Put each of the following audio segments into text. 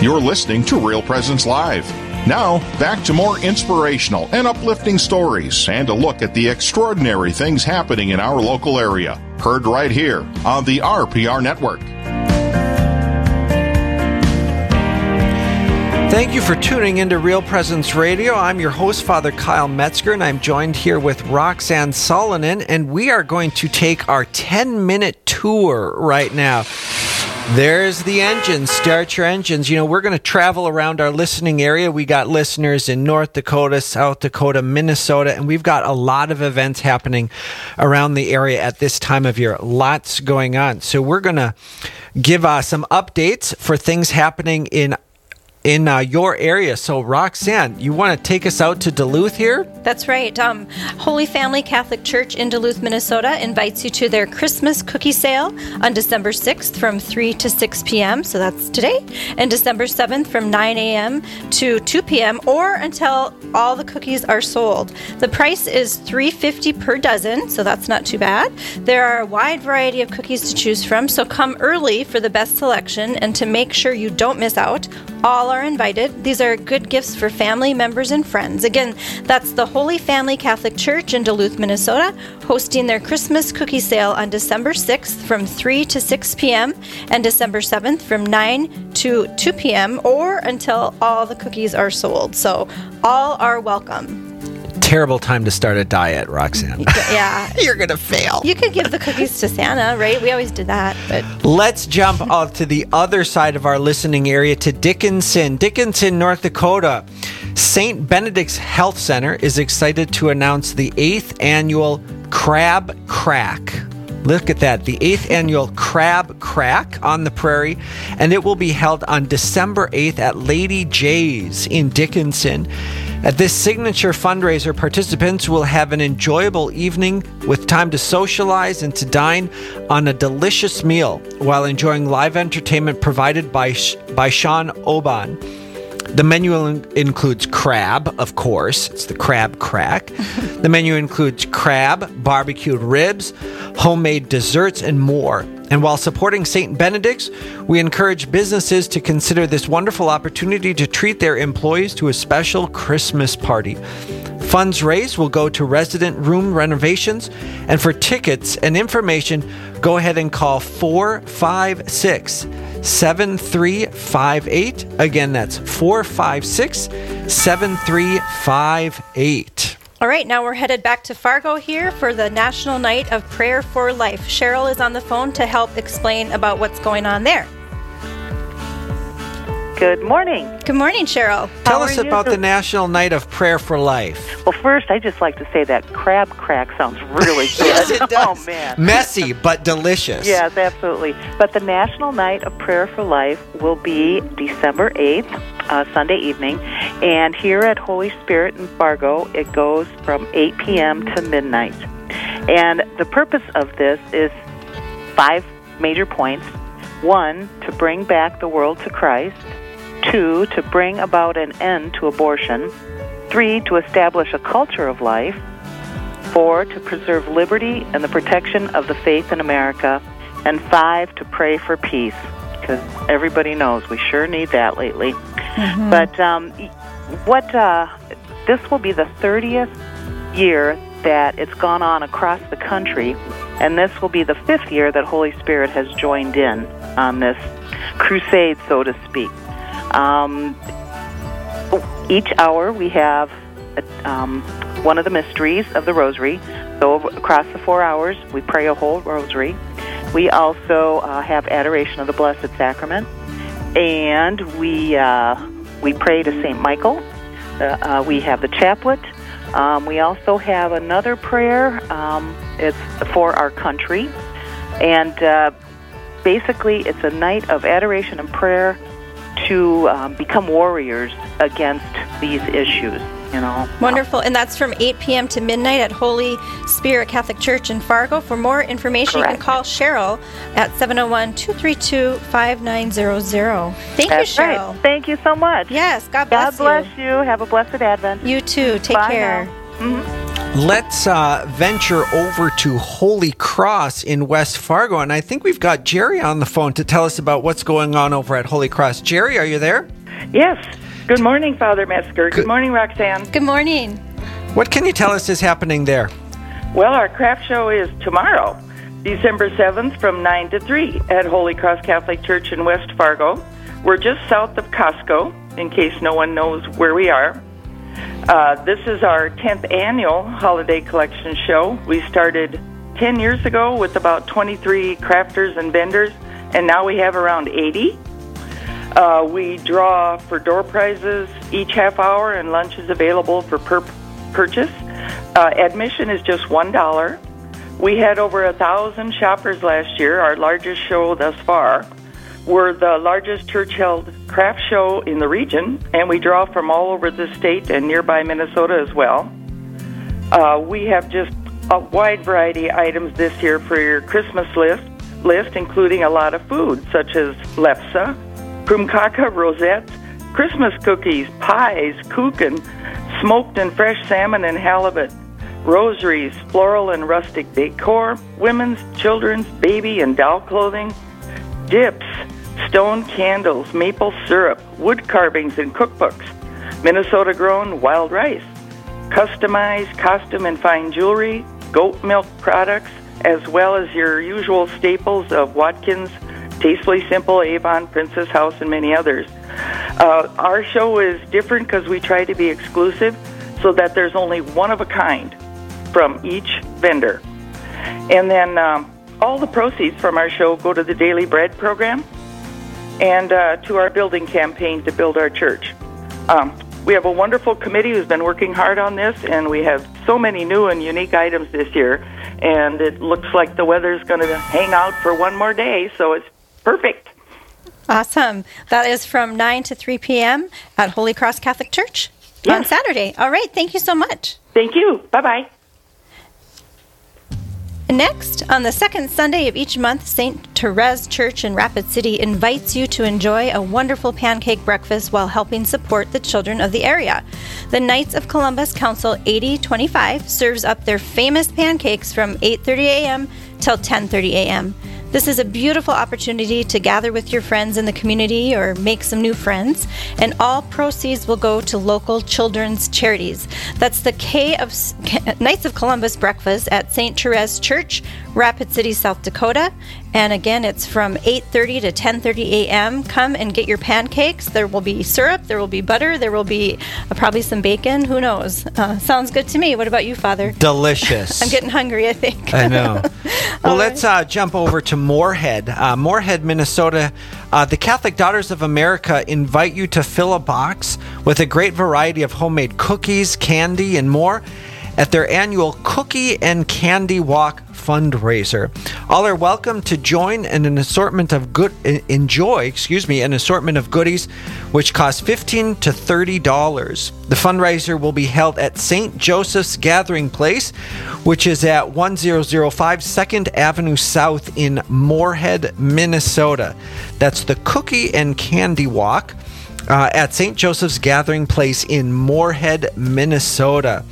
You're listening to Real Presence Live. Now, back to more inspirational and uplifting stories and a look at the extraordinary things happening in our local area. Heard right here on the RPR Network. Thank you for tuning into Real Presence Radio. I'm your host, Father Kyle Metzger, and I'm joined here with Roxanne Salonen, and we are going to take our 10 minute tour right now. There's the engines. Start your engines. You know, we're going to travel around our listening area. We got listeners in North Dakota, South Dakota, Minnesota, and we've got a lot of events happening around the area at this time of year. Lots going on. So we're going to give uh, some updates for things happening in in uh, your area. So, Roxanne, you want to take us out to Duluth here? That's right. Um, Holy Family Catholic Church in Duluth, Minnesota invites you to their Christmas cookie sale on December 6th from 3 to 6 p.m. So that's today. And December 7th from 9 a.m. to 2 p.m. or until all the cookies are sold. The price is $3.50 per dozen, so that's not too bad. There are a wide variety of cookies to choose from, so come early for the best selection and to make sure you don't miss out. All are invited. These are good gifts for family members and friends. Again, that's the Holy Family Catholic Church in Duluth, Minnesota, hosting their Christmas cookie sale on December 6th from 3 to 6 p.m. and December 7th from 9 to 2 p.m. or until all the cookies are sold. So all are welcome terrible time to start a diet, Roxanne. Yeah. You're going to fail. You could give the cookies to Santa, right? We always did that. But Let's jump off to the other side of our listening area to Dickinson, Dickinson, North Dakota. St. Benedict's Health Center is excited to announce the eighth annual Crab Crack. Look at that, the eighth annual Crab Crack on the Prairie, and it will be held on December 8th at Lady J's in Dickinson. At this signature fundraiser, participants will have an enjoyable evening with time to socialize and to dine on a delicious meal while enjoying live entertainment provided by, by Sean Oban. The menu includes crab, of course. It's the crab crack. the menu includes crab, barbecued ribs, homemade desserts, and more. And while supporting St. Benedict's, we encourage businesses to consider this wonderful opportunity to treat their employees to a special Christmas party. Funds raised will go to resident room renovations. And for tickets and information, go ahead and call 456 7358. Again, that's 456 7358. All right, now we're headed back to Fargo here for the National Night of Prayer for Life. Cheryl is on the phone to help explain about what's going on there. Good morning. Good morning, Cheryl. Tell us about the National Night of Prayer for Life. Well, first, I just like to say that crab crack sounds really good. yes, it does. Oh, man. Messy, but delicious. Yes, absolutely. But the National Night of Prayer for Life will be December 8th, uh, Sunday evening. And here at Holy Spirit in Fargo, it goes from 8 p.m. to midnight. And the purpose of this is five major points. One, to bring back the world to Christ. Two, to bring about an end to abortion. Three, to establish a culture of life. Four, to preserve liberty and the protection of the faith in America. And five, to pray for peace, because everybody knows we sure need that lately. Mm-hmm. But um, what uh, this will be the 30th year that it's gone on across the country, and this will be the fifth year that Holy Spirit has joined in on this crusade, so to speak. Um, each hour we have um, one of the mysteries of the Rosary. So across the four hours, we pray a whole Rosary. We also uh, have adoration of the Blessed Sacrament, and we uh, we pray to Saint Michael. Uh, uh, we have the chaplet. Um, we also have another prayer. Um, it's for our country, and uh, basically, it's a night of adoration and prayer to um, become warriors against these issues. You know. Wonderful, and that's from 8 p.m. to midnight at Holy Spirit Catholic Church in Fargo. For more information, Correct. you can call Cheryl at 701-232-5900. Thank That's you, Cheryl. Right. Thank you so much. Yes, God bless God bless you. you. Have a blessed Advent. You too. Take Bye care. Let's uh, venture over to Holy Cross in West Fargo. And I think we've got Jerry on the phone to tell us about what's going on over at Holy Cross. Jerry, are you there? Yes. Good morning, Father Metzger. Good, Good morning, Roxanne. Good morning. What can you tell us is happening there? Well, our craft show is tomorrow, December 7th from 9 to 3 at Holy Cross Catholic Church in West Fargo. We're just south of Costco, in case no one knows where we are. Uh, this is our 10th annual holiday collection show. We started 10 years ago with about 23 crafters and vendors, and now we have around 80. Uh, we draw for door prizes each half hour, and lunch is available for per purchase. Uh, admission is just $1. We had over a thousand shoppers last year, our largest show thus far. We're the largest church held craft show in the region, and we draw from all over the state and nearby Minnesota as well. Uh, we have just a wide variety of items this year for your Christmas list, list including a lot of food such as lefse, krumkake rosettes, Christmas cookies, pies, kuchen, smoked and fresh salmon and halibut, rosaries, floral and rustic decor, women's, children's, baby and doll clothing, dips, stone candles, maple syrup, wood carvings and cookbooks, Minnesota grown wild rice, customized costume and fine jewelry, goat milk products, as well as your usual staples of Watkins, Tastefully Simple, Avon, Princess House, and many others. Uh, our show is different because we try to be exclusive so that there's only one of a kind from each vendor. And then um, all the proceeds from our show go to the Daily Bread program and uh, to our building campaign to build our church. Um, we have a wonderful committee who's been working hard on this, and we have so many new and unique items this year. And it looks like the weather's going to hang out for one more day, so it's perfect. Awesome. That is from 9 to 3 p.m. at Holy Cross Catholic Church yes. on Saturday. All right. Thank you so much. Thank you. Bye bye. Next, on the second Sunday of each month, St. Therese Church in Rapid City invites you to enjoy a wonderful pancake breakfast while helping support the children of the area. The Knights of Columbus Council 8025 serves up their famous pancakes from 8:30 a.m. till 10:30 a.m. This is a beautiful opportunity to gather with your friends in the community or make some new friends, and all proceeds will go to local children's charities. That's the K of Knights of Columbus breakfast at St. Therese Church, Rapid City, South Dakota, and again, it's from 8:30 to 10:30 a.m. Come and get your pancakes. There will be syrup, there will be butter, there will be uh, probably some bacon. Who knows? Uh, sounds good to me. What about you, Father? Delicious. I'm getting hungry. I think. I know. well, let's uh, jump over to Moorhead, uh, Moorhead, Minnesota. Uh, the Catholic Daughters of America invite you to fill a box with a great variety of homemade cookies, candy, and more at their annual Cookie and Candy Walk fundraiser. All are welcome to join in an assortment of good enjoy, excuse me, an assortment of goodies which cost 15 to 30 dollars. The fundraiser will be held at St. Joseph's Gathering Place, which is at 1005 2nd Avenue South in Moorhead, Minnesota. That's the Cookie and Candy Walk. Uh, at St. Joseph's Gathering Place in Moorhead, Minnesota.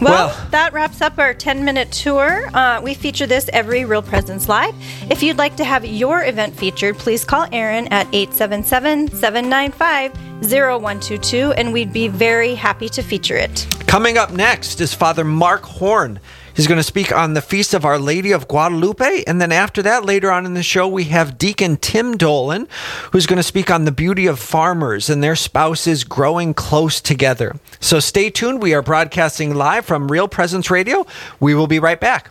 Well, well, that wraps up our 10 minute tour. Uh, we feature this every Real Presence Live. If you'd like to have your event featured, please call Aaron at 877 795 0122 and we'd be very happy to feature it. Coming up next is Father Mark Horn. He's going to speak on the Feast of Our Lady of Guadalupe. And then after that, later on in the show, we have Deacon Tim Dolan, who's going to speak on the beauty of farmers and their spouses growing close together. So stay tuned. We are broadcasting live from Real Presence Radio. We will be right back.